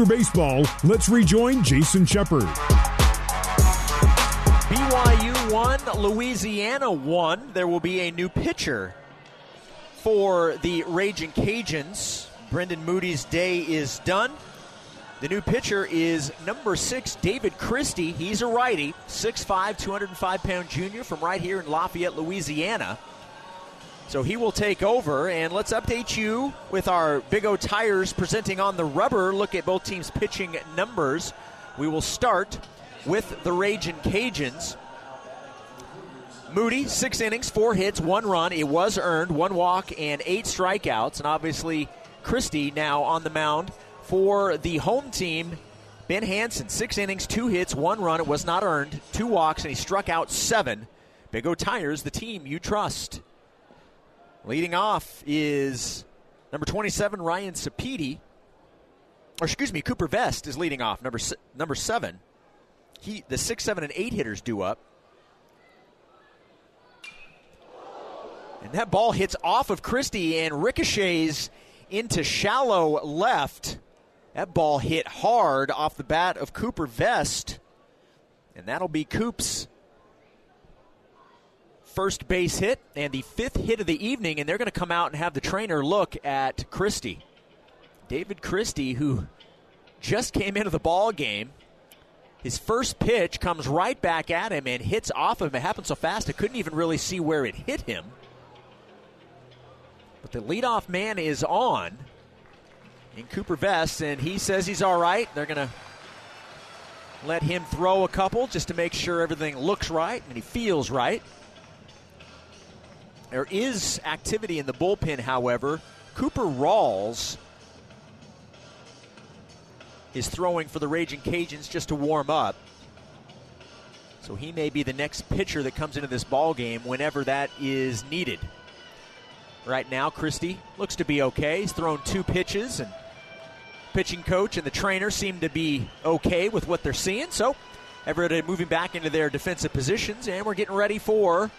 Cougar Baseball, let's rejoin Jason Shepard. BYU won, Louisiana won. There will be a new pitcher for the Raging Cajuns. Brendan Moody's day is done. The new pitcher is number six, David Christie. He's a righty, 6'5, 205 pound junior from right here in Lafayette, Louisiana. So he will take over, and let's update you with our Big O Tires presenting on the rubber. Look at both teams' pitching numbers. We will start with the Raging Cajuns. Moody, six innings, four hits, one run. It was earned, one walk, and eight strikeouts. And obviously, Christie now on the mound for the home team. Ben Hansen, six innings, two hits, one run. It was not earned, two walks, and he struck out seven. Big O Tires, the team you trust. Leading off is number 27, Ryan Sapiti. Or excuse me, Cooper Vest is leading off, number number seven. He the six, seven, and eight hitters do up. And that ball hits off of Christie and ricochets into shallow left. That ball hit hard off the bat of Cooper Vest. And that'll be Coop's first base hit and the fifth hit of the evening. And they're going to come out and have the trainer look at Christie. David Christie, who just came into the ball game. His first pitch comes right back at him and hits off of him. It happened so fast I couldn't even really see where it hit him. But the leadoff man is on in Cooper Vest, and he says he's all right. They're going to let him throw a couple just to make sure everything looks right and he feels right. There is activity in the bullpen, however. Cooper Rawls is throwing for the Raging Cajuns just to warm up. So he may be the next pitcher that comes into this ball game whenever that is needed. Right now, Christie looks to be okay. He's thrown two pitches, and pitching coach and the trainer seem to be okay with what they're seeing. So everybody moving back into their defensive positions, and we're getting ready for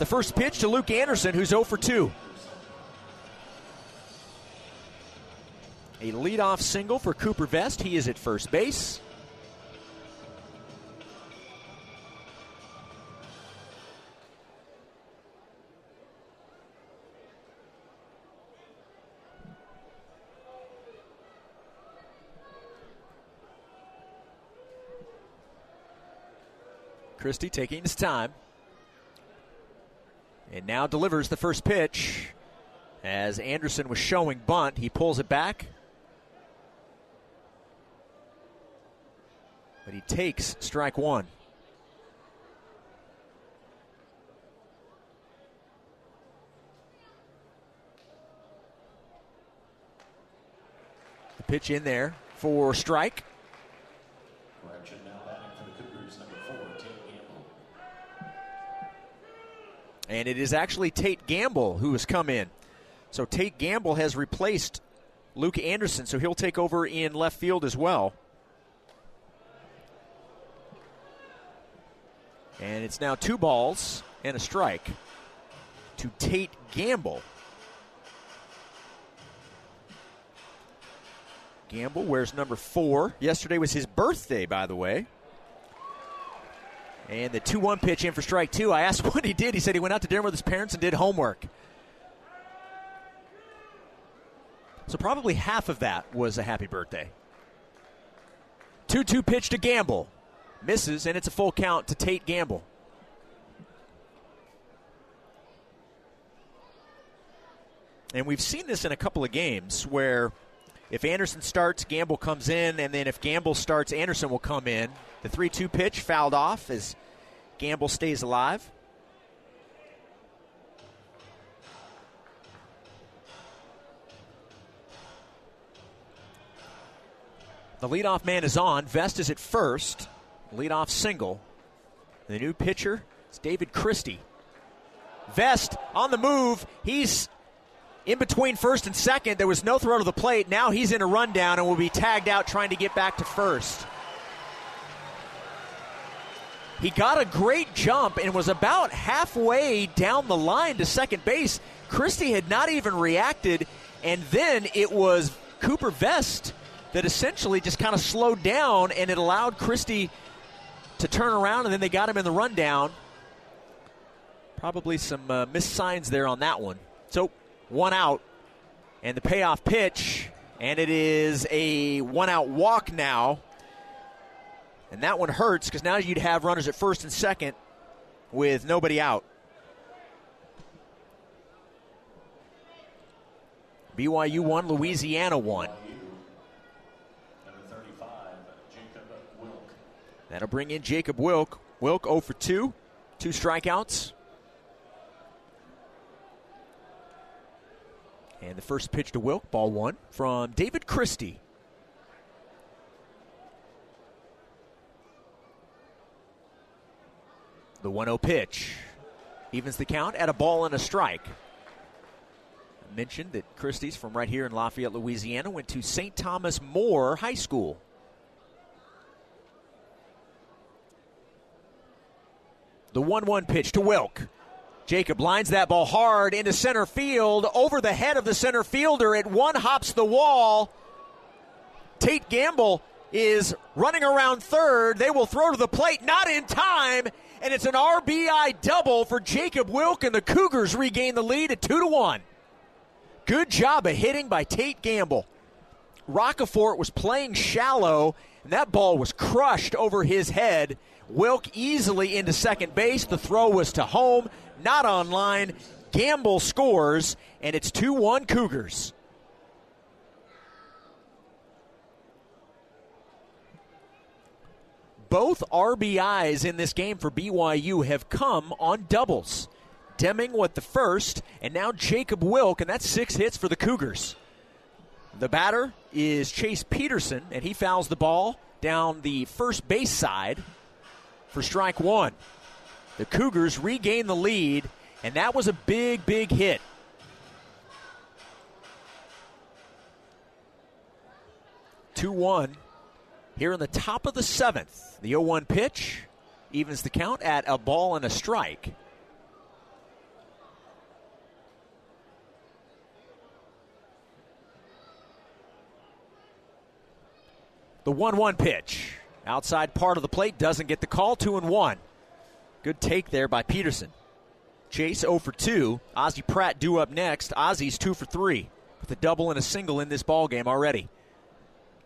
the first pitch to Luke Anderson, who's 0 for 2. A leadoff single for Cooper Vest. He is at first base. Christie taking his time. And now delivers the first pitch. As Anderson was showing bunt, he pulls it back. But he takes strike one. The pitch in there for strike. It is actually Tate Gamble who has come in. So Tate Gamble has replaced Luke Anderson, so he'll take over in left field as well. And it's now two balls and a strike to Tate Gamble. Gamble wears number four. Yesterday was his birthday, by the way. And the 2 1 pitch in for strike two. I asked what he did. He said he went out to dinner with his parents and did homework. So probably half of that was a happy birthday. 2 2 pitch to Gamble. Misses, and it's a full count to Tate Gamble. And we've seen this in a couple of games where if Anderson starts, Gamble comes in, and then if Gamble starts, Anderson will come in. The 3 2 pitch fouled off as Gamble stays alive. The leadoff man is on. Vest is at first. Leadoff single. The new pitcher is David Christie. Vest on the move. He's in between first and second. There was no throw to the plate. Now he's in a rundown and will be tagged out trying to get back to first. He got a great jump and was about halfway down the line to second base. Christie had not even reacted, and then it was Cooper Vest that essentially just kind of slowed down and it allowed Christie to turn around and then they got him in the rundown. Probably some uh, missed signs there on that one. So one out and the payoff pitch, and it is a one out walk now. And that one hurts because now you'd have runners at first and second with nobody out. BYU 1, Louisiana 1. That'll bring in Jacob Wilk. Wilk 0 for 2, two strikeouts. And the first pitch to Wilk, ball one from David Christie. The 1 0 pitch evens the count at a ball and a strike. I mentioned that Christie's from right here in Lafayette, Louisiana, went to St. Thomas More High School. The 1 1 pitch to Wilk. Jacob lines that ball hard into center field, over the head of the center fielder. It one hops the wall. Tate Gamble is running around third. They will throw to the plate, not in time, and it's an RBI double for Jacob Wilk, and the Cougars regain the lead at two to one. Good job of hitting by Tate Gamble. Roccaforte was playing shallow, and that ball was crushed over his head. Wilk easily into second base. The throw was to home not online. Gamble scores, and it's 2 1 Cougars. Both RBIs in this game for BYU have come on doubles. Deming with the first, and now Jacob Wilk, and that's six hits for the Cougars. The batter is Chase Peterson, and he fouls the ball down the first base side for strike one. The Cougars regain the lead, and that was a big, big hit. Two one here in the top of the seventh. The 0-1 pitch evens the count at a ball and a strike. The 1 1 pitch. Outside part of the plate doesn't get the call. 2 and 1. Good take there by Peterson. Chase 0 for 2. Ozzie Pratt due up next. Ozzie's 2 for 3 with a double and a single in this ball game already.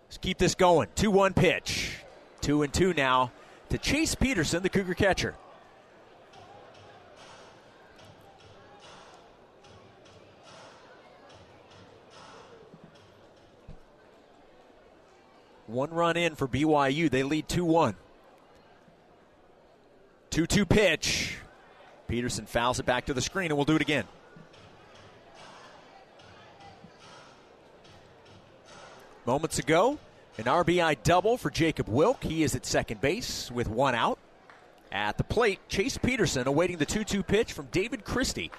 Let's keep this going. 2 1 pitch. 2 and 2 now to Chase Peterson, the Cougar catcher. One run in for BYU. They lead 2 1. 2 2 pitch. Peterson fouls it back to the screen, and we'll do it again. Moments ago, an RBI double for Jacob Wilk. He is at second base with one out. At the plate, Chase Peterson awaiting the 2 2 pitch from David Christie.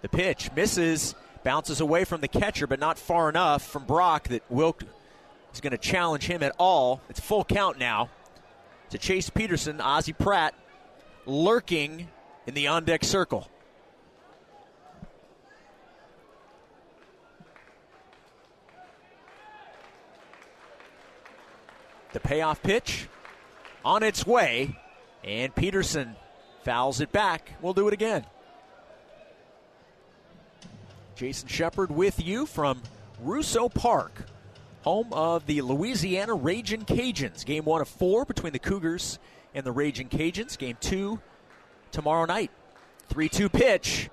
The pitch misses, bounces away from the catcher, but not far enough from Brock that Wilk is going to challenge him at all. It's full count now to Chase Peterson. Ozzie Pratt lurking in the on deck circle. The payoff pitch on its way, and Peterson fouls it back. We'll do it again. Jason Shepard with you from Russo Park, home of the Louisiana Raging Cajuns. Game one of four between the Cougars and the Raging Cajuns. Game two tomorrow night. 3 2 pitch.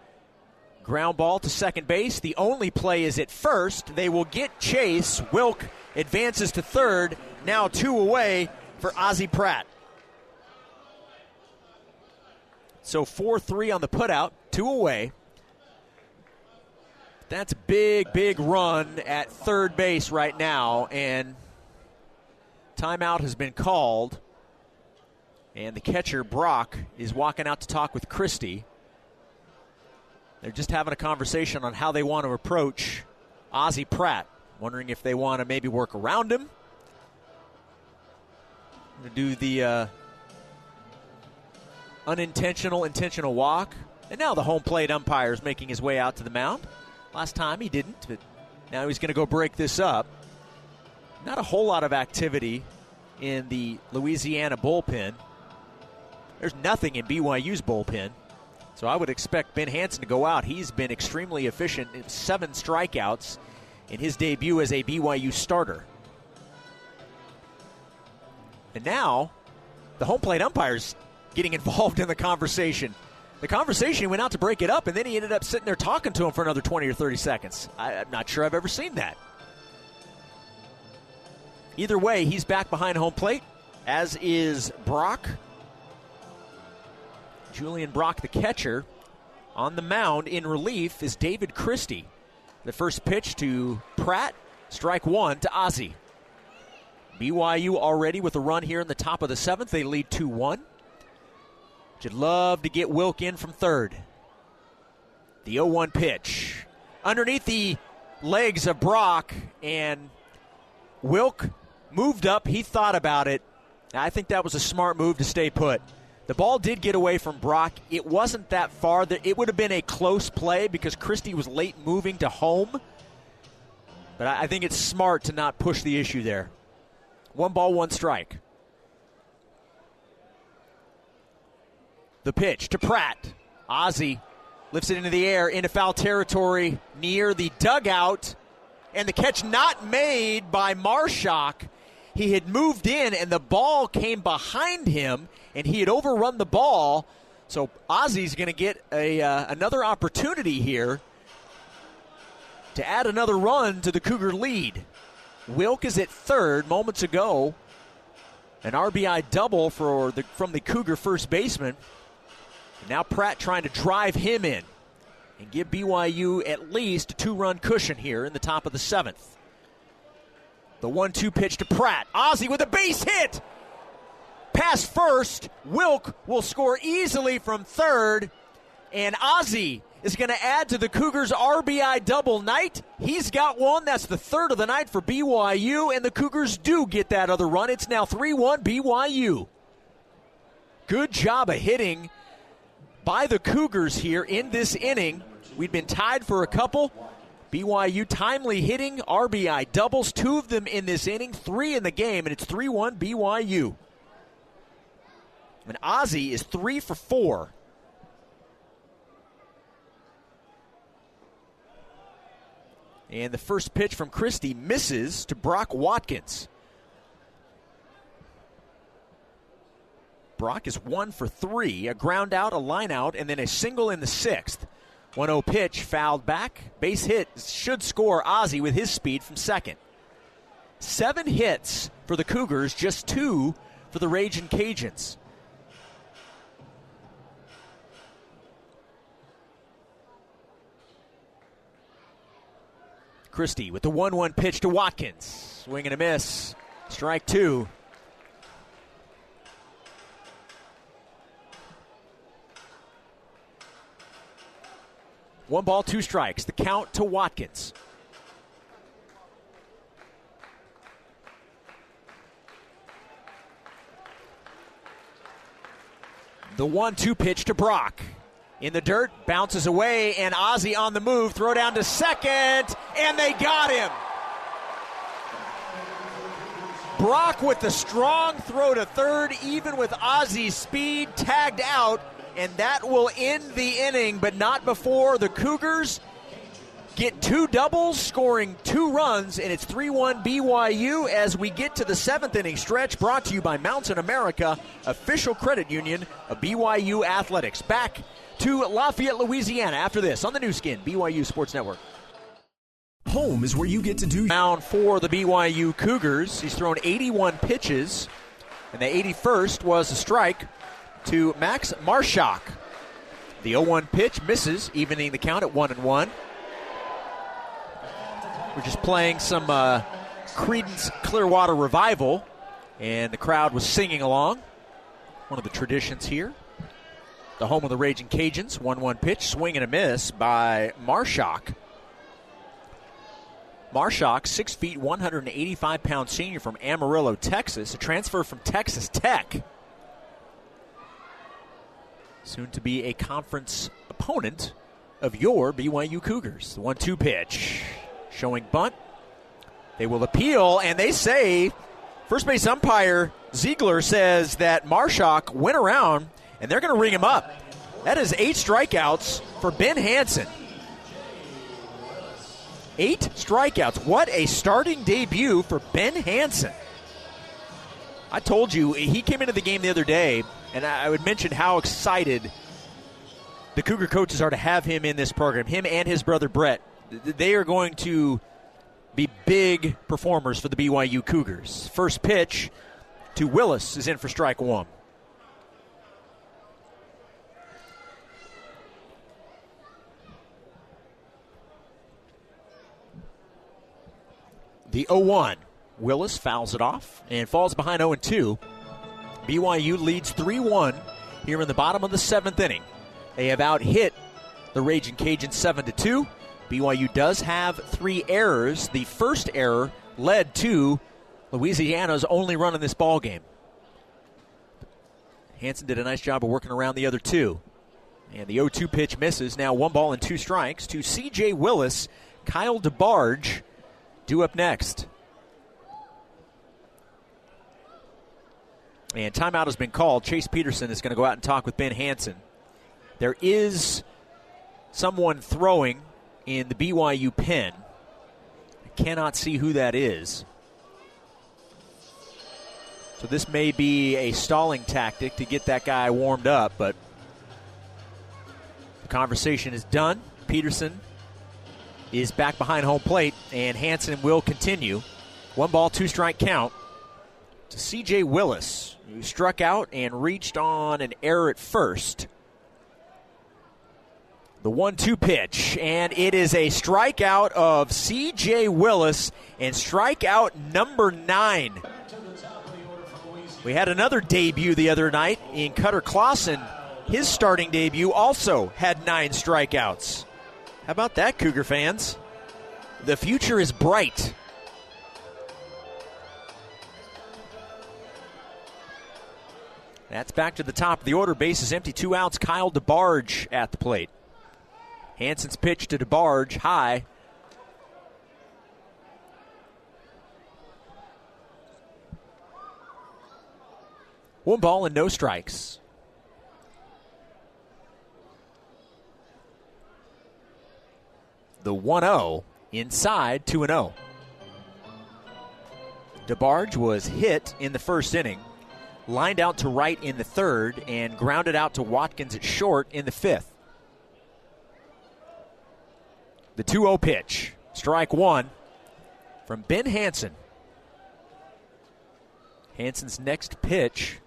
Ground ball to second base. The only play is at first. They will get Chase. Wilk advances to third. Now two away for Ozzie Pratt. So 4 3 on the putout, two away. That's a big, big run at third base right now, and timeout has been called. And the catcher, Brock, is walking out to talk with Christie. They're just having a conversation on how they want to approach Ozzie Pratt, wondering if they want to maybe work around him, to do the uh, unintentional, intentional walk. And now the home plate umpire is making his way out to the mound. Last time he didn't, but now he's going to go break this up. not a whole lot of activity in the Louisiana bullpen. There's nothing in BYU's bullpen. So I would expect Ben Hansen to go out. He's been extremely efficient, seven strikeouts in his debut as a BYU starter. And now, the home plate umpire's getting involved in the conversation. The conversation went out to break it up, and then he ended up sitting there talking to him for another 20 or 30 seconds. I, am not sure I've ever seen that. Either way, he's back behind home plate, as is Brock. Julian Brock, the catcher. On the mound in relief is David Christie. The first pitch to Pratt, strike one to Ozzie. BYU already with a run here in the top of the seventh. They lead 2 1. Should love to get Wilk in from third. The 0 1 pitch. Underneath the legs of Brock, and Wilk moved up. He thought about it. I think that was a smart move to stay put. The ball did get away from Brock. It wasn't that far. It would have been a close play because Christie was late moving to home. But I think it's smart to not push the issue there. One ball, one strike. The pitch to Pratt. Ozzie lifts it into the air into foul territory near the dugout. And the catch not made by Marshak. He had moved in and the ball came behind him and he had overrun the ball. So Ozzie's going to get a uh, another opportunity here to add another run to the Cougar lead. Wilk is at third moments ago. An RBI double for the, from the Cougar first baseman. And now Pratt trying to drive him in and give BYU at least a two run cushion here in the top of the seventh. The 1 2 pitch to Pratt. Ozzie with a base hit. Pass first. Wilk will score easily from third. And Ozzie is going to add to the Cougars' RBI double night. He's got one. That's the third of the night for BYU, and the Cougars do get that other run. It's now 3 1 BYU. Good job of hitting by the Cougars here in this inning. We've been tied for a couple. BYU timely hitting RBI doubles, two of them in this inning, three in the game, and it's 3 1 BYU. And Ozzie is three for four And the first pitch from Christie misses to Brock Watkins. Brock is one for three, a ground out, a line out, and then a single in the sixth. 1 0 pitch, fouled back. Base hit should score Ozzie with his speed from second. Seven hits for the Cougars, just two for the Raging Cajuns. Christie with the 1 1 pitch to Watkins. Swing and a miss. Strike two. One ball, two strikes. The count to Watkins. The 1 2 pitch to Brock in the dirt, bounces away, and Ozzie on the move, throw down to second, and they got him. Brock with the strong throw to third, even with Ozzie's speed, tagged out, and that will end the inning, but not before the Cougars get two doubles, scoring two runs, and it's 3 1 BYU as we get to the seventh inning stretch. Brought to you by Mountain America, official credit union of BYU Athletics. Back to Lafayette, Louisiana after this on the Nu Skin, BYU Sports Network. Home is where you get to do. Down for the BYU Cougars. He's thrown 81 pitches, and the 81st was a strike to Max Marshak. The 0-1 pitch misses, evening the count at one and one. We're just playing some uh, Creedence Clearwater Revival, and the crowd was singing along. One of the traditions here the home of the Raging Cajuns. 1 1 pitch, swing and a miss by Marshak. Marshak, 6 feet, 185 pound senior from Amarillo, Texas, a transfer from Texas Tech. Soon to be a conference opponent of your BYU Cougars. The 1 2 pitch showing bunt They will appeal, and they say first base umpire Ziegler says that Marshak went around, and they're going to ring him up. That is eight strikeouts for Ben Hansen. Eight strikeouts. What a starting debut for Ben Hansen. I told you, he came into the game the other day, and I would mention how excited the Cougar coaches are to have him in this program. Him and his brother Brett. They are going to be big performers for the BYU Cougars. First pitch to Willis is in for strike one. The 0 1. Willis fouls it off and falls behind 0 2. BYU leads 3 1 here in the bottom of the seventh inning. They have out hit the Raging Cajuns 7 2. BYU does have three errors. The first error led to Louisiana's only run in this ball game. Hansen did a nice job of working around the other two. And the 0 2 pitch misses. Now one ball and two strikes to CJ Willis. Kyle DeBarge due up next. And timeout has been called. Chase Peterson is going to go out and talk with Ben Hansen. There is someone throwing in the BYU pen. I cannot see who that is. So this may be a stalling tactic to get that guy warmed up, but the conversation is done. Peterson is back behind home plate, and Hansen will continue. One ball, two strike count to CJ Willis, who struck out and reached on an error at first. The 1 2 pitch, and it is a strikeout of C.J. Willis and strikeout number nine. We had another debut the other night in Cutter Clausen. His starting debut also had nine strikeouts. How about that, Cougar fans? The future is bright. That's back to the top of the order. Base is empty. Two outs. Kyle DeBarge at the plate. Hansen's pitch to DeBarge, high. One ball and no strikes. The 1 0 inside 2 0. DeBarge was hit in the first inning, lined out to right in the third, and grounded out to Watkins at short in the fifth. The 2 0 pitch. Strike one from Ben Hansen. Hansen's next pitch,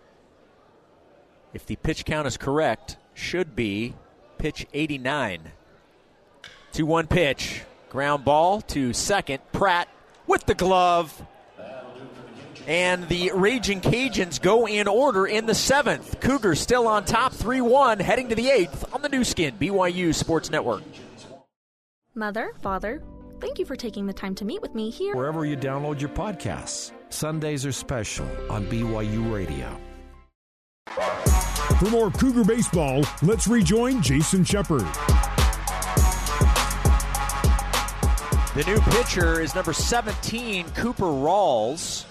if the pitch count is correct, should be pitch 89. 2 1 pitch. Ground ball to second. Pratt with the glove. And the Raging Cajuns go in order in the seventh. Cougars still on top 3 1, heading to the eighth on the Nu Skin, BYU Sports Network. Mother, Father, thank you for taking the time to meet with me here. Wherever you download your podcasts, Sundays are special on BYU Radio. For more Cougar baseball, let's rejoin Jason Shepard. The new pitcher is number 17, Cooper Rawls.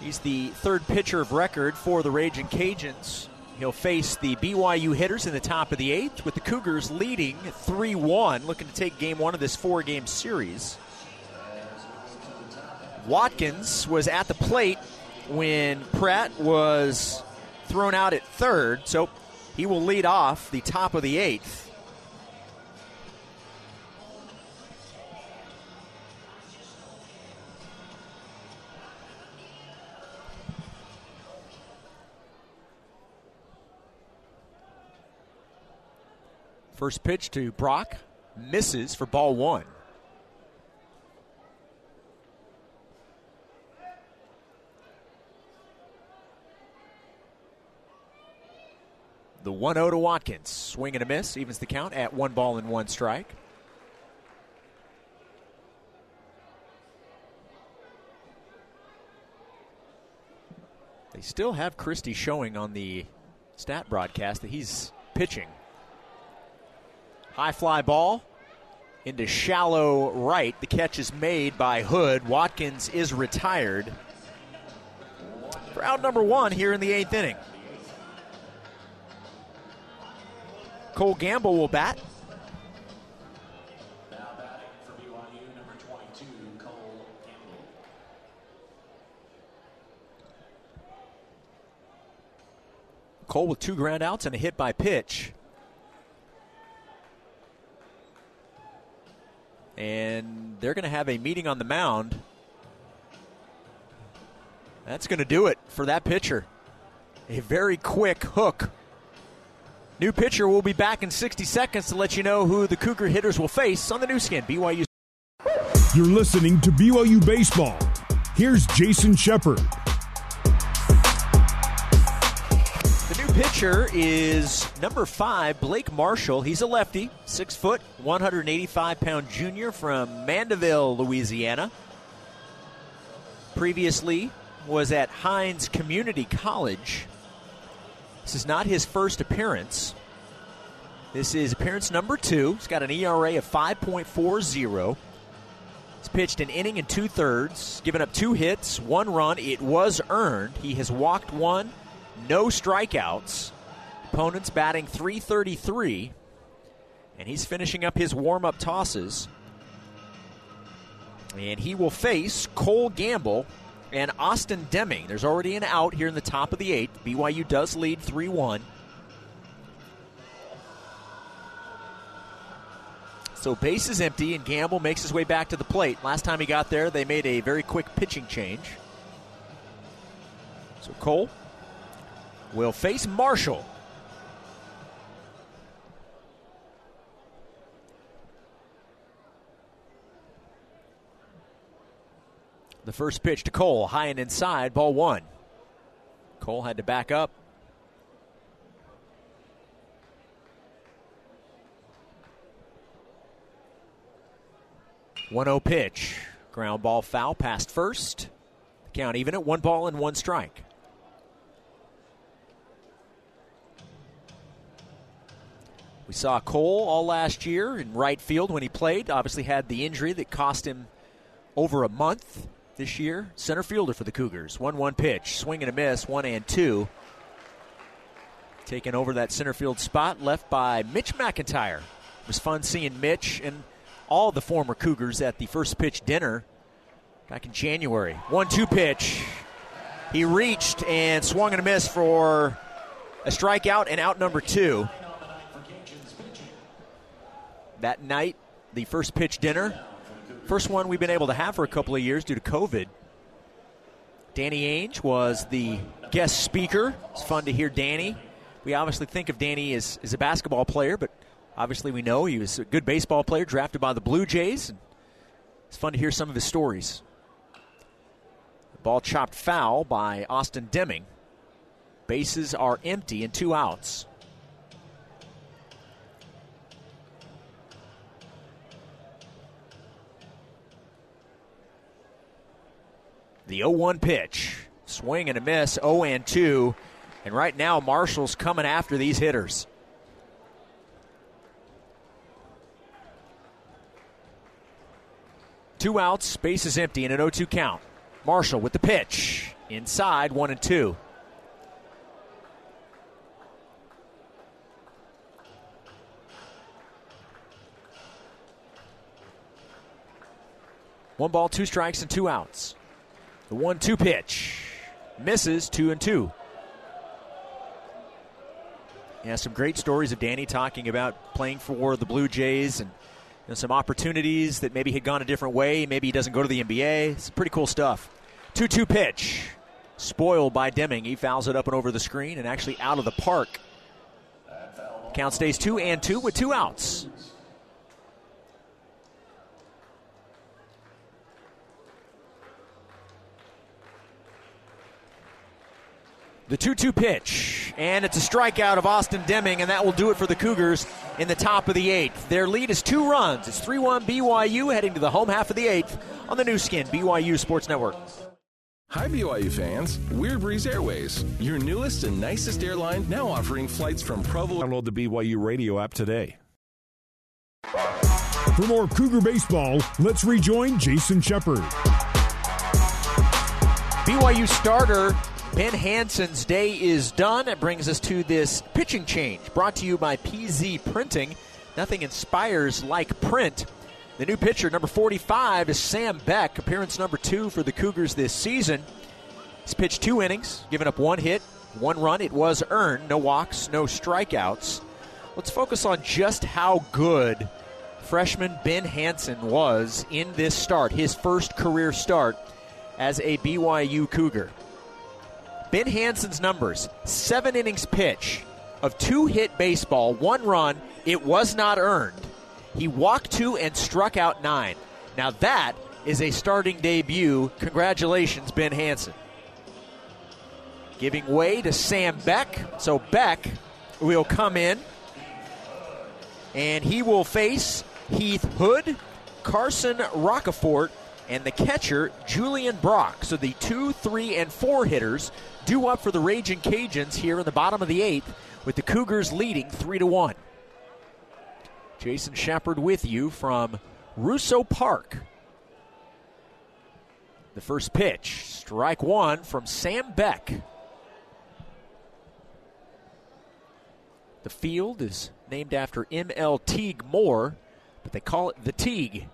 He's the third pitcher of record for the Raging Cajuns. He'll face the BYU hitters in the top of the eighth, with the Cougars leading 3 1, looking to take game one of this four game series. Watkins was at the plate when Pratt was thrown out at third, so he will lead off the top of the eighth. First pitch to Brock misses for ball one. The 1 0 to Watkins. Swing and a miss, evens the count at one ball and one strike. They still have Christie showing on the stat broadcast that he's pitching. High fly ball into shallow right. The catch is made by Hood. Watkins is retired for out number one here in the eighth inning. Cole Gamble will bat. Cole with two ground outs and a hit by pitch. And they're going to have a meeting on the mound. That's going to do it for that pitcher. A very quick hook. New pitcher will be back in 60 seconds to let you know who the Cougar hitters will face on the Nu Skin BYU. You're listening to BYU Baseball. Here's Jason Shepard. Pitcher is number five, Blake Marshall. He's a lefty, six foot, 185 pound junior from Mandeville, Louisiana. Previously was at Hinds Community College. This is not his first appearance. This is appearance number two. He's got an ERA of 5.40. He's pitched an inning and two thirds, given up two hits, one run. It was earned. He has walked one no strikeouts. Opponents batting 333. And he's finishing up his warm up tosses. And he will face Cole Gamble and Austin Deming. There's already an out here in the top of the eighth. BYU does lead 3 1. So base is empty, and Gamble makes his way back to the plate. Last time he got there, they made a very quick pitching change. So Cole will face Marshall. The first pitch to Cole, high and inside, ball one. Cole had to back up. One zero oh pitch, ground ball foul past first. Count even at one ball and one strike. We saw Cole all last year in right field when he played. Obviously, had the injury that cost him over a month this year. Center fielder for the Cougars. 1 1 pitch, swing and a miss, 1 and 2. Taking over that center field spot left by Mitch McIntyre. It was fun seeing Mitch and all the former Cougars at the first pitch dinner back in January. 1 2 pitch. He reached and swung and a miss for a strikeout and out number two that night, the first pitch dinner, first one we've been able to have for a couple of years due to COVID. Danny Ainge was the guest speaker. It's fun to hear Danny. We obviously think of Danny as, as a basketball player, but obviously we know he was a good baseball player, drafted by the Blue Jays. It's fun to hear some of his stories. ball chopped foul by Austin Deming. Bases are empty and two outs. The 0 1 pitch. Swing and a miss, 0 and 2. And right now, Marshall's coming after these hitters. Two outs, space is empty, and an 0 2 count. Marshall with the pitch. Inside, 1 and 2. One ball, two strikes, and two outs. The one two pitch misses two and two. Yeah, some great stories of Danny talking about playing for the Blue Jays and you know, some opportunities that maybe had gone a different way. Maybe he doesn't go to the NBA. It's pretty cool stuff. 2 2 pitch. Spoiled by Deming. He fouls it up and over the screen and actually out of the park. Count stays 2 and 2 with two outs. The 2 2 pitch, and it's a strikeout of Austin Deming, and that will do it for the Cougars in the top of the eighth. Their lead is two runs. It's 3 1 BYU heading to the home half of the eighth on the Nu Skin, BYU Sports Network. Hi, BYU fans. Weird Breeze Airways, your newest and nicest airline, now offering flights from Provo. Download the BYU radio app today. For more Cougar baseball, let's rejoin Jason Shepard. BYU starter Ben Hansen's day is done. It brings us to this pitching change brought to you by PZ Printing. Nothing inspires like print. The new pitcher, number 45, is Sam Beck, appearance number two for the Cougars this season. He's pitched two innings, given up one hit, one run. It was earned, no walks, no strikeouts. Let's focus on just how good freshman Ben Hansen was in this start, his first career start as a BYU Cougar. Ben Hansen's numbers seven innings pitch of two hit baseball, one run, it was not earned. He walked two and struck out nine. Now that is a starting debut. Congratulations, Ben Hansen. Giving way to Sam Beck. So Beck will come in and he will face Heath Hood, Carson Roccaforte, and the catcher, Julian Brock. So the two, three, and four hitters due up for the Raging Cajuns here in the bottom of the eighth, with the Cougars leading three to one. Jason Shepard with you from Russo Park. The first pitch, strike one from Sam Beck. The field is named after M.L. Tigue Moore, but they call it the Tigue.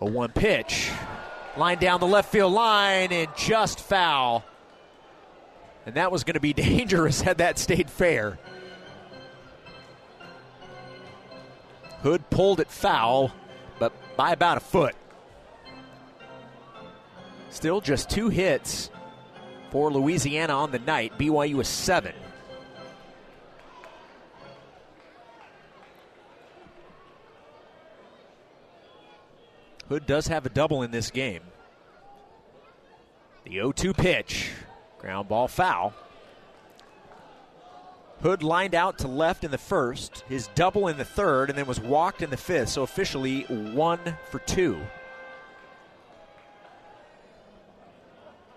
A one pitch. Line down the left field line and just foul. And that was going to be dangerous had that stayed fair. Hood pulled it foul, but by about a foot. Still just two hits for Louisiana on the night. BYU is seven. Hood does have a double in this game. The 0 2 pitch. Ground ball foul. Hood lined out to left in the first, his double in the third, and then was walked in the fifth, so officially one for two.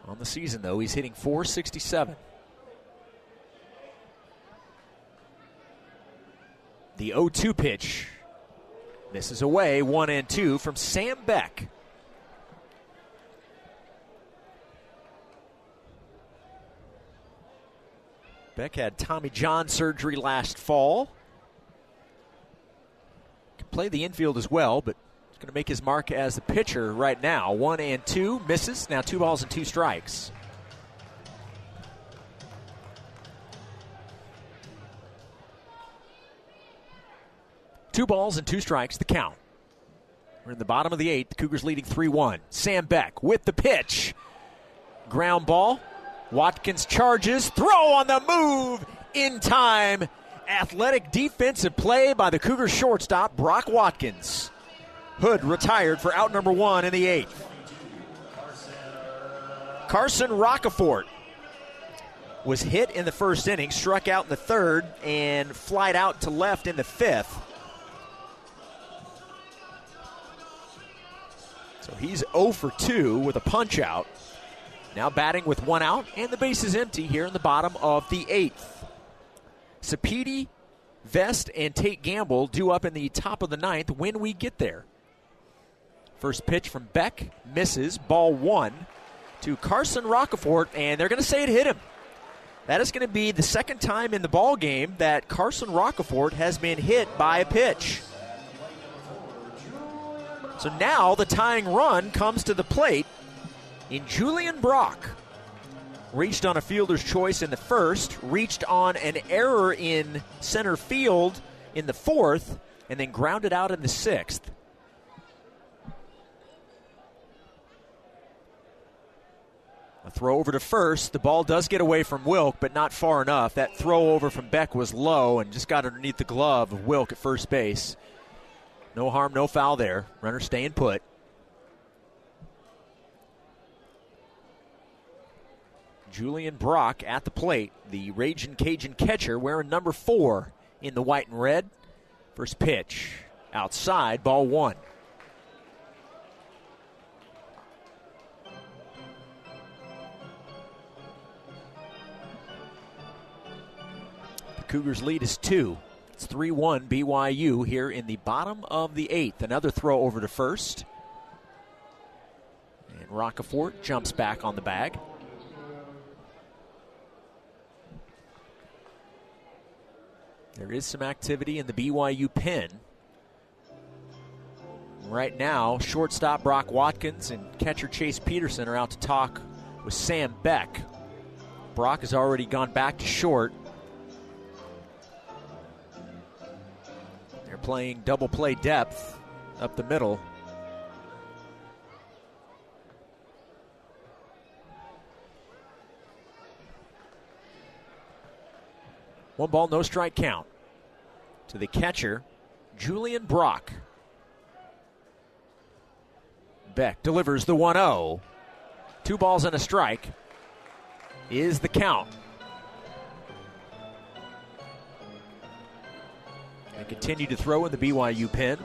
On the season, though, he's hitting 467. The 0 2 pitch misses away, one and two from Sam Beck. Beck had Tommy John surgery last fall. Can play the infield as well, but he's going to make his mark as a pitcher right now. One and two, misses. Now two balls and two strikes. Two balls and two strikes, the count. We're in the bottom of the eighth. The Cougars leading 3 1. Sam Beck with the pitch. Ground ball. Watkins charges, throw on the move in time. Athletic defensive play by the Cougar shortstop, Brock Watkins. Hood retired for out number one in the eighth. Carson Roccaforte was hit in the first inning, struck out in the third, and flied out to left in the fifth. So he's 0 for 2 with a punch out. Now batting with one out, and the base is empty here in the bottom of the eighth. Sapiti, Vest, and Tate Gamble due up in the top of the ninth when we get there. First pitch from Beck misses, ball one to Carson Roccaforte, and they're going to say it hit him. That is going to be the second time in the ball game that Carson Roccaforte has been hit by a pitch. So now the tying run comes to the plate in Julian Brock. Reached on a fielder's choice in the first, reached on an error in center field in the fourth, and then grounded out in the sixth. A throw over to first. The ball does get away from Wilk, but not far enough. That throw over from Beck was low and just got underneath the glove of Wilk at first base. No harm, no foul there. Runner staying put. Julian Brock at the plate, the Raging Cajun catcher, wearing number four in the white and red. First pitch outside, ball one. The Cougars' lead is two. It's 3 1 BYU here in the bottom of the eighth. Another throw over to first. And Roccaforte jumps back on the bag. There is some activity in the BYU pen. Right now, shortstop Brock Watkins and catcher Chase Peterson are out to talk with Sam Beck. Brock has already gone back to short. Playing double play depth up the middle. One ball, no strike count to the catcher, Julian Brock. Beck delivers the 1 0. Two balls and a strike is the count. And continue to throw in the BYU pen.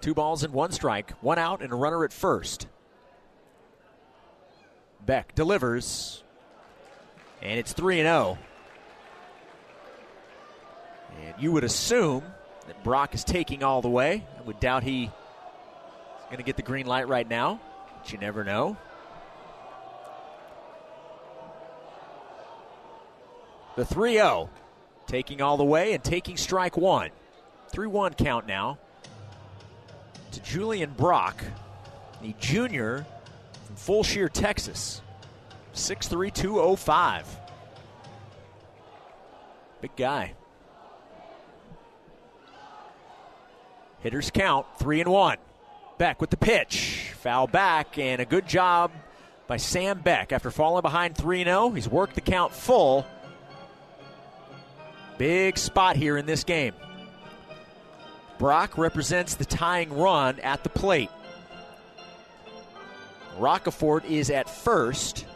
Two balls and one strike, one out and a runner at first. Beck delivers, and it's 3 0. And you would assume that Brock is taking all the way. I would doubt he's going to get the green light right now, but you never know. The 3 0, taking all the way and taking strike one. 3 1 count now to Julian Brock, the junior from Fulshear, Texas. 6'3, 205. Big guy. Hitters count, three and one. Beck with the pitch. Foul back, and a good job by Sam Beck. After falling behind 3 0, he's worked the count full. Big spot here in this game. Brock represents the tying run at the plate. Roccaforte is at first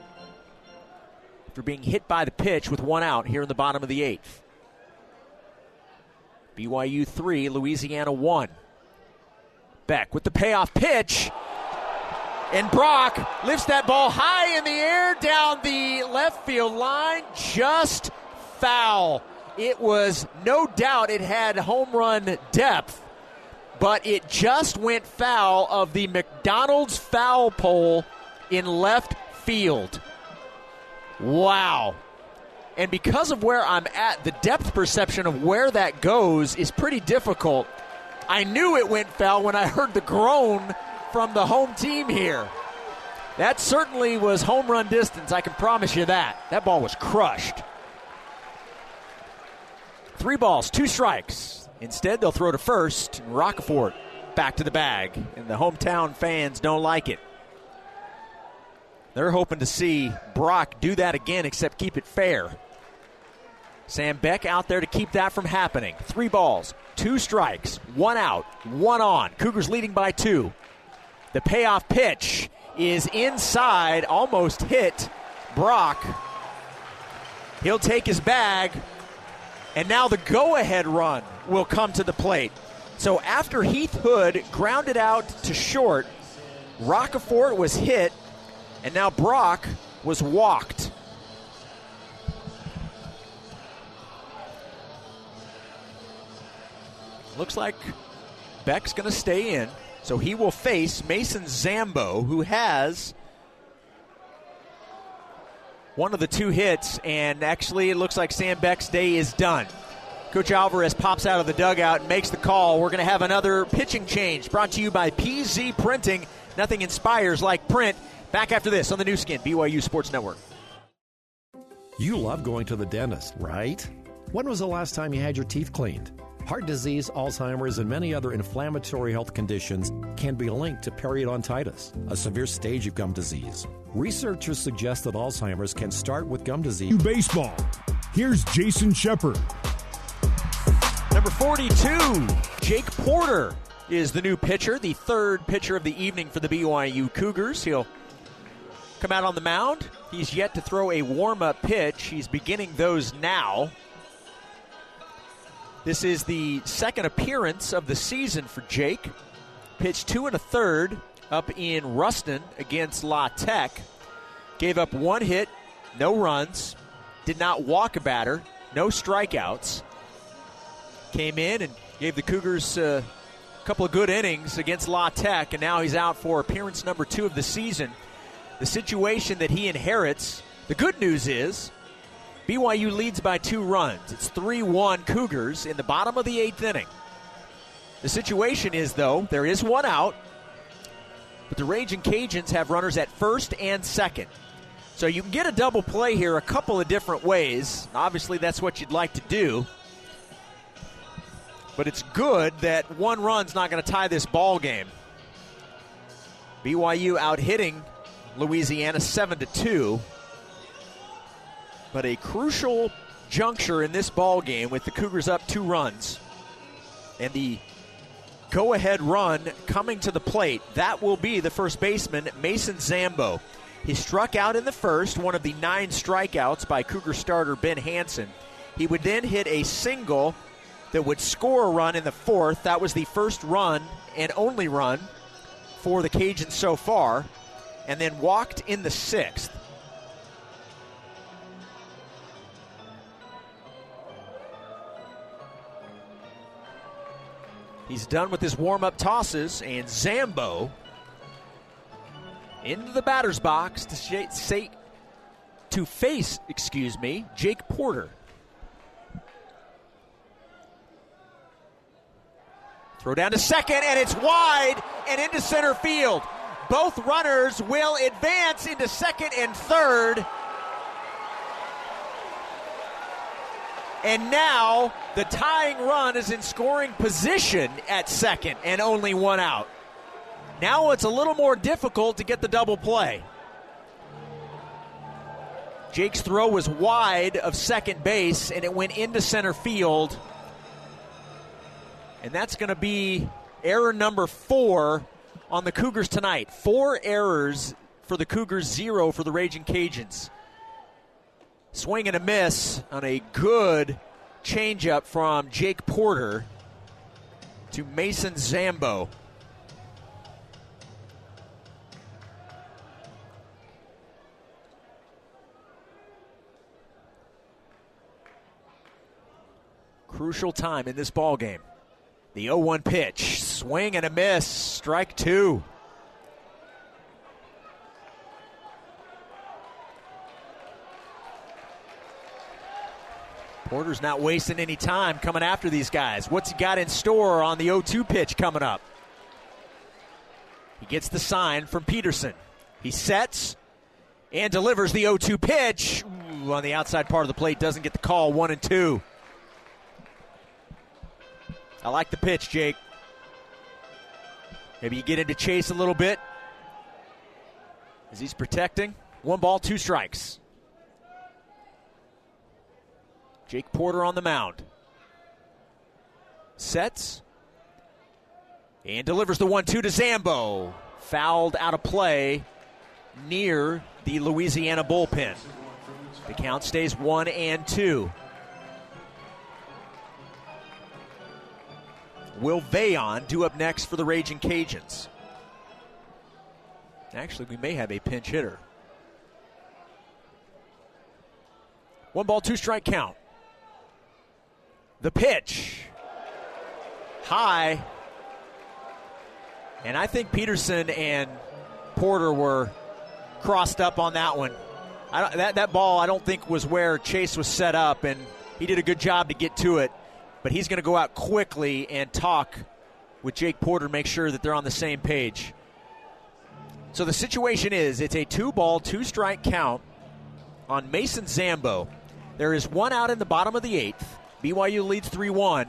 after being hit by the pitch with one out here in the bottom of the eighth. BYU 3, Louisiana 1. Beck with the payoff pitch. And Brock lifts that ball high in the air down the left field line. Just foul. It was no doubt it had home run depth, but it just went foul of the McDonald's foul pole in left field. Wow. And because of where I'm at, the depth perception of where that goes is pretty difficult. I knew it went foul when I heard the groan from the home team here. That certainly was home run distance, I can promise you that. That ball was crushed. Three balls, two strikes. Instead, they'll throw to first, and back to the bag. And the hometown fans don't like it. They're hoping to see Brock do that again, except keep it fair. Sam Beck out there to keep that from happening. Three balls, two strikes, one out, one on. Cougars leading by two. The payoff pitch is inside, almost hit Brock. He'll take his bag, and now the go ahead run will come to the plate. So after Heath Hood grounded out to short, Roccaforte was hit, and now Brock was walked. Looks like Beck's going to stay in. So he will face Mason Zambo, who has one of the two hits, and actually it looks like Sam Beck's day is done. Coach Alvarez pops out of the dugout and makes the call. We're going to have another pitching change brought to you by PZ Printing. Nothing inspires like print. Back after this on the Nu Skin, BYU Sports Network. You love going to the dentist, right? When was the last time you had your teeth cleaned? Heart disease, Alzheimer's, and many other inflammatory health conditions can be linked to periodontitis, a severe stage of gum disease. Researchers suggest that Alzheimer's can start with gum disease. Baseball. Here's Jason Shepard. Number 42, Jake Porter is the new pitcher, the third pitcher of the evening for the BYU Cougars. He'll come out on the mound. He's yet to throw a warm up pitch. He's beginning those now. This is the second appearance of the season for Jake. Pitched two and a third up in Ruston against La Tech. Gave up one hit, no runs, did not walk a batter, no strikeouts. Came in and gave the Cougars uh, a couple of good innings against La Tech, and now he's out for appearance number two of the season. The situation that he inherits, the good news is BYU leads by two runs. It's 3 1 Cougars in the bottom of the eighth inning. The situation is, though, there is one out, but the Raging Cajuns have runners at first and second. So you can get a double play here a couple of different ways. Obviously, that's what you'd like to do. But it's good that one run's not going to tie this ball game. BYU out hitting Louisiana 7 to 2. But a crucial juncture in this ball game with the Cougars up two runs and the go ahead run coming to the plate. That will be the first baseman, Mason Zambo. He struck out in the first, one of the nine strikeouts by Cougar starter Ben Hansen. He would then hit a single that would score a run in the fourth. That was the first run and only run for the Cajuns so far, and then walked in the sixth. He's done with his warm up tosses, and Zambo into the batter's box to say, to face, excuse me, Jake Porter. Throw down to second, and it's wide and into center field. Both runners will advance into second and third. And now the tying run is in scoring position at second and only one out. Now it's a little more difficult to get the double play. Jake's throw was wide of second base and it went into center field. And that's going to be error number four on the Cougars tonight. Four errors for the Cougars, zero for the Raging Cajuns. Swing and a miss on a good changeup from Jake Porter to Mason Zambo. Crucial time in this ball game. The 0-1 pitch, swing and a miss, strike two. Porter's not wasting any time coming after these guys. What's he got in store on the 0 2 pitch coming up? He gets the sign from Peterson. He sets and delivers the 0 2 pitch Ooh, on the outside part of the plate. Doesn't get the call. One and two. I like the pitch, Jake. Maybe you get into chase a little bit as he's protecting. One ball, two strikes. Jake Porter on the mound. Sets and delivers the 1 2 to Zambo. Fouled out of play near the Louisiana bullpen. The count stays 1 and 2. Will Veillon do up next for the Raging Cajuns? Actually, we may have a pinch hitter. One ball, two strike count. The pitch. High. And I think Peterson and Porter were crossed up on that one. that, that ball, I don't think, was where Chase was set up, and he did a good job to get to it. But he's going to go out quickly and talk with Jake Porter, make sure that they're on the same page. So the situation is it's a two ball, two strike count on Mason Zambo. There is one out in the bottom of the eighth. BYU leads 3 1,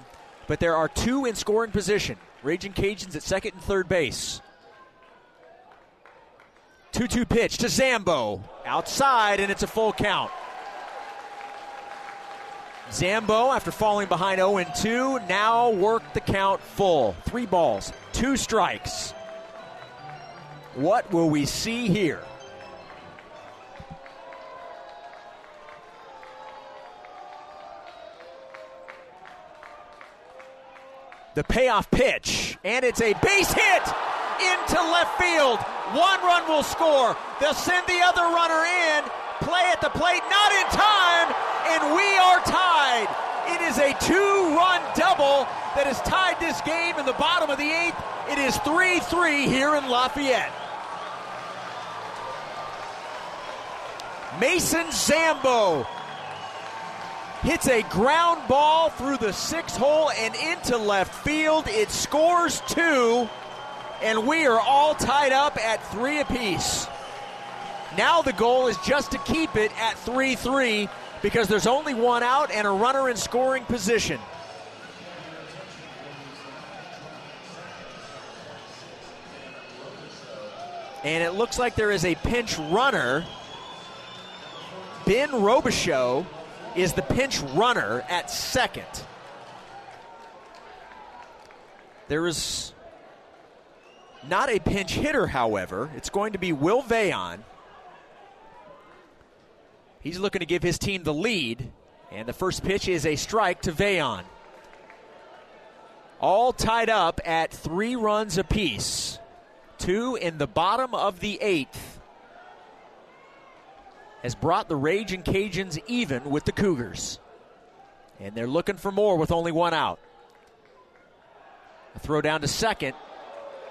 but there are two in scoring position. Raging Cajuns at second and third base. 2 2 pitch to Zambo. Outside, and it's a full count. Zambo, after falling behind 0 2, now worked the count full. Three balls, two strikes. What will we see here? The payoff pitch, and it's a base hit. into left field. One run will score. They'll send the other runner in. Play at the plate, not in time, and we are tied. It is a two run double that has tied this game in the bottom of the eighth. It is 3 3 here in Lafayette. Mason Zambo hits a ground ball through the six hole and into left field. It scores two, and we are all tied up at three apiece. Now the goal is just to keep it at 3 3 because there's only one out and a runner in scoring position. And it looks like there is a pinch runner. Ben Robichaux is the pinch runner at second. There is not a pinch hitter, however. It's going to be Will Veillon. He's looking to give his team the lead, and the first pitch is a strike to Veillon. All tied up at three runs apiece. Two in the bottom of the eighth has brought the Raging Cajuns even with the Cougars. And they're looking for more with only one out. A throw down to second,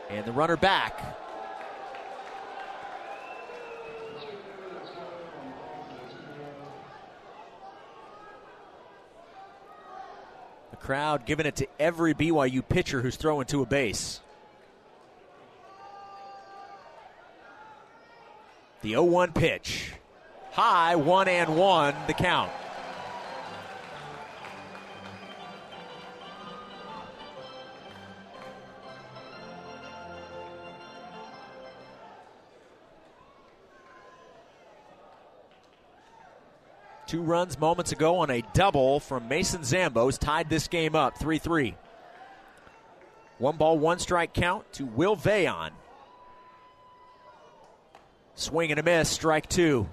and the runner back. The crowd giving it to every BYU pitcher who's throwing to a base. The 0 1 pitch. High, one and one, the count. Two runs moments ago on a double from Mason Zambos tied this game up 3 3. One ball, one strike count to Will Veillon. Swing and a miss, strike two.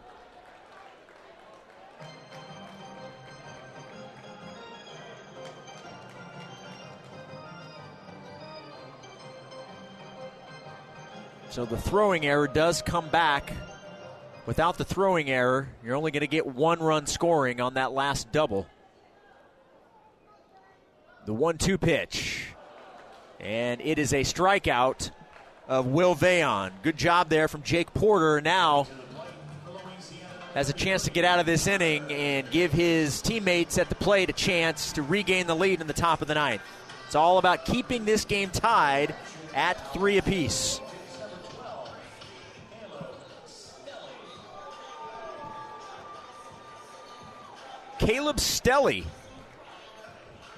So the throwing error does come back. Without the throwing error, you're only going to get one run scoring on that last double. The 1 2 pitch. And it is a strikeout of Will Veillon. Good job there from Jake Porter. Now has a chance to get out of this inning and give his teammates at the plate a chance to regain the lead in the top of the ninth. It's all about keeping this game tied at three apiece. Caleb Stelly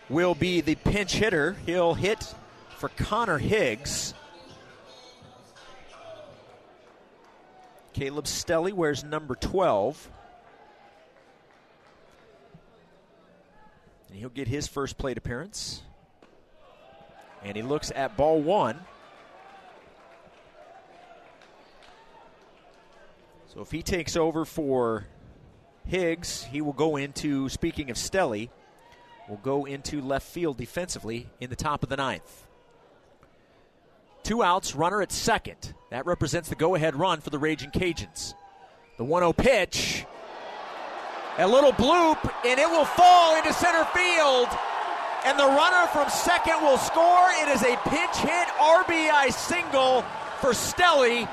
will be the pinch hitter. He'll hit for Connor Higgs. Caleb Stelly wears number 12. And he'll get his first plate appearance. And he looks at ball one. So if he takes over for Higgs, he will go into, speaking of Stelly, will go into left field defensively in the top of the ninth. Two outs, runner at second. That represents the go ahead run for the Raging Cajuns. The 1 0 pitch. A little bloop, and it will fall into center field. And the runner from second will score. It is a pinch hit RBI single for Stelly.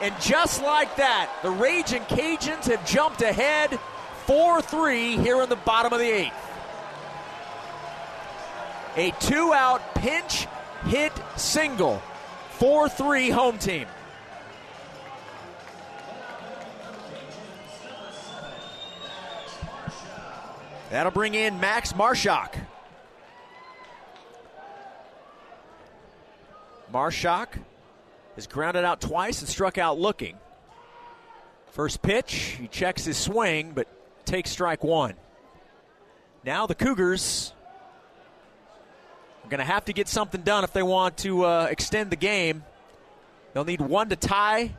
And just like that, the Raging Cajuns have jumped ahead 4 3 here in the bottom of the eighth. A two out pinch hit single 4 3 home team. That'll bring in Max Marshak. Marshak has grounded out twice and struck out looking. First pitch, he checks his swing, but takes strike one. Now the Cougars are going to have to get something done if they want to uh, extend the game. They'll need one to tie,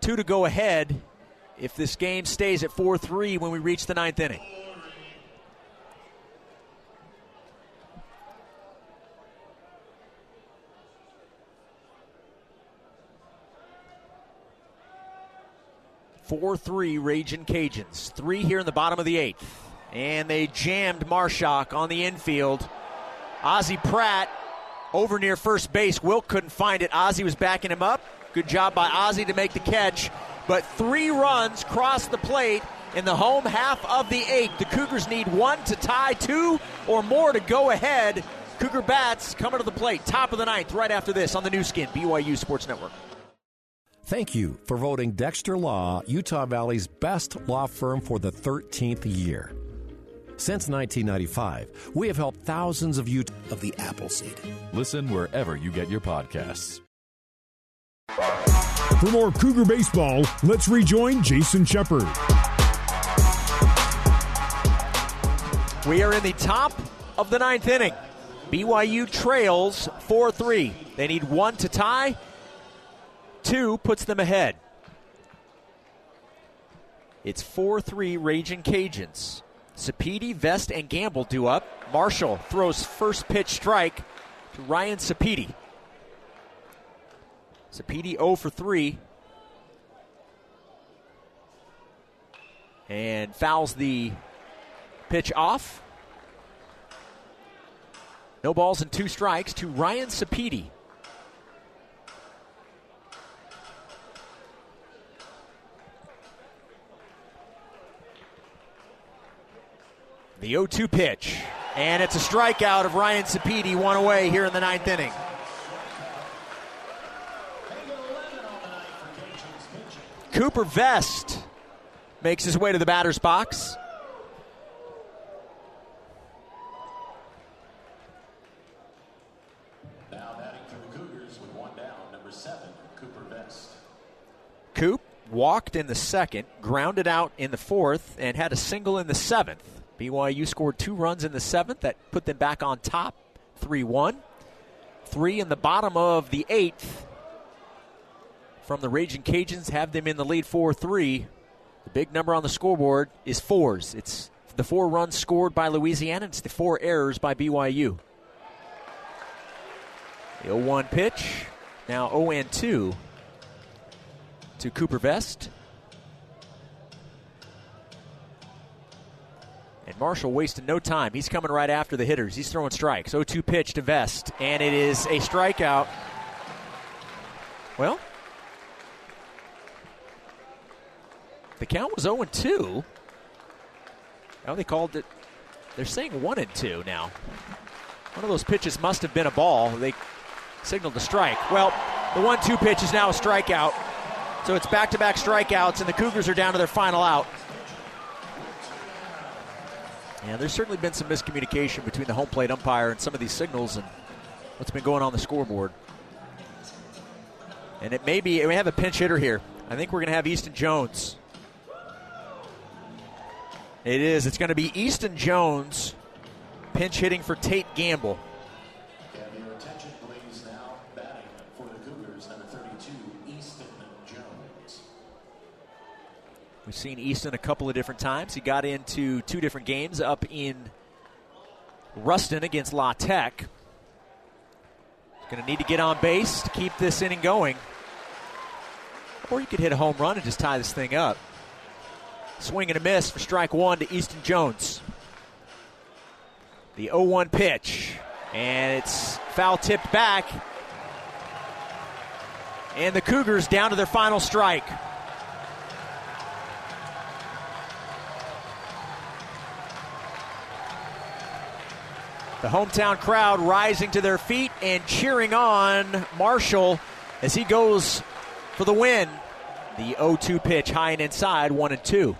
two to go ahead if this game stays at 4 3 when we reach the ninth inning. 4 3 Raging Cajuns. Three here in the bottom of the eighth. And they jammed Marshak on the infield. Ozzie Pratt over near first base. Wilk couldn't find it. Ozzie was backing him up. Good job by Ozzie to make the catch. But three runs cross the plate in the home half of the eighth. The Cougars need one to tie, two or more to go ahead. Cougar Bats coming to the plate, top of the ninth, right after this on the Nu Skin, BYU Sports Network. Thank you for voting Dexter Law Utah Valley's best law firm for the 13th year. Since 1995, we have helped thousands of you of the Appleseed. Listen wherever you get your podcasts. For more Cougar baseball, let's rejoin Jason Shepard. We are in the top of the ninth inning. BYU trails 4 3. They need one to tie, two puts them ahead. It's 4 3 Raging Cajuns. Sapedi, Vest, and Gamble do up. Marshall throws first pitch strike to Ryan Sapedi. Sapedi 0 for 3. And fouls the pitch off. No balls and two strikes to Ryan Sapedi. The 0 2 pitch. And it's a strikeout of Ryan Sapedi, one away here in the ninth inning. Cooper Vest makes his way to the batter's box. Now batting for the Cougars with one down, number seven, Cooper Vest. Coop walked in the second, grounded out in the fourth, and had a single in the seventh. BYU scored two runs in the seventh that put them back on top, 3 1. Three in the bottom of the eighth from the Raging Cajuns have them in the lead 4 3. The big number on the scoreboard is fours. It's the four runs scored by Louisiana, it's the four errors by BYU. The 0 1 pitch, now 0 2 to Cooper Vest. And Marshall wasted no time. He's coming right after the hitters. He's throwing strikes. 0 2 pitch to Vest, and it is a strikeout. Well, the count was 0 2. Now they called it, they're saying 1 and 2 now. One of those pitches must have been a ball. They signaled a strike. Well, the 1 2 pitch is now a strikeout. So it's back to back strikeouts, and the Cougars are down to their final out. And there's certainly been some miscommunication between the home plate umpire and some of these signals and what's been going on the scoreboard. And it may be, we have a pinch hitter here. I think we're going to have Easton Jones. It is. It's going to be Easton Jones pinch hitting for Tate Gamble. Cougars, 32, We've seen Easton a couple of different times. He got into two different games up in Ruston against La Tech. Going to need to get on base to keep this inning going. Or you could hit a home run and just tie this thing up. Swing and a miss for strike one to Easton Jones. The 0 1 pitch. And it's foul tipped back. And the Cougars down to their final strike. The hometown crowd rising to their feet and cheering on Marshall as he goes for the win. The 0 2 pitch high and inside, 1 and 2.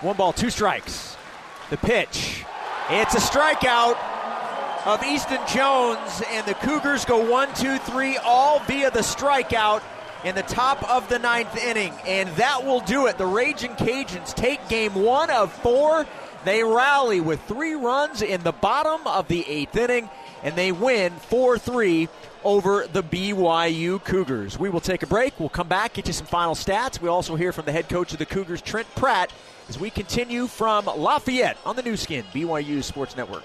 One ball, two strikes. The pitch. It's a strikeout of Easton Jones, and the Cougars go one, two, three, all via the strikeout in the top of the ninth inning. And that will do it. The Raging Cajuns take game one of four. They rally with three runs in the bottom of the eighth inning, and they win 4 3 over the BYU Cougars. We will take a break. We'll come back, get you some final stats. We also hear from the head coach of the Cougars, Trent Pratt, as we continue from Lafayette on the Nu Skin, BYU Sports Network.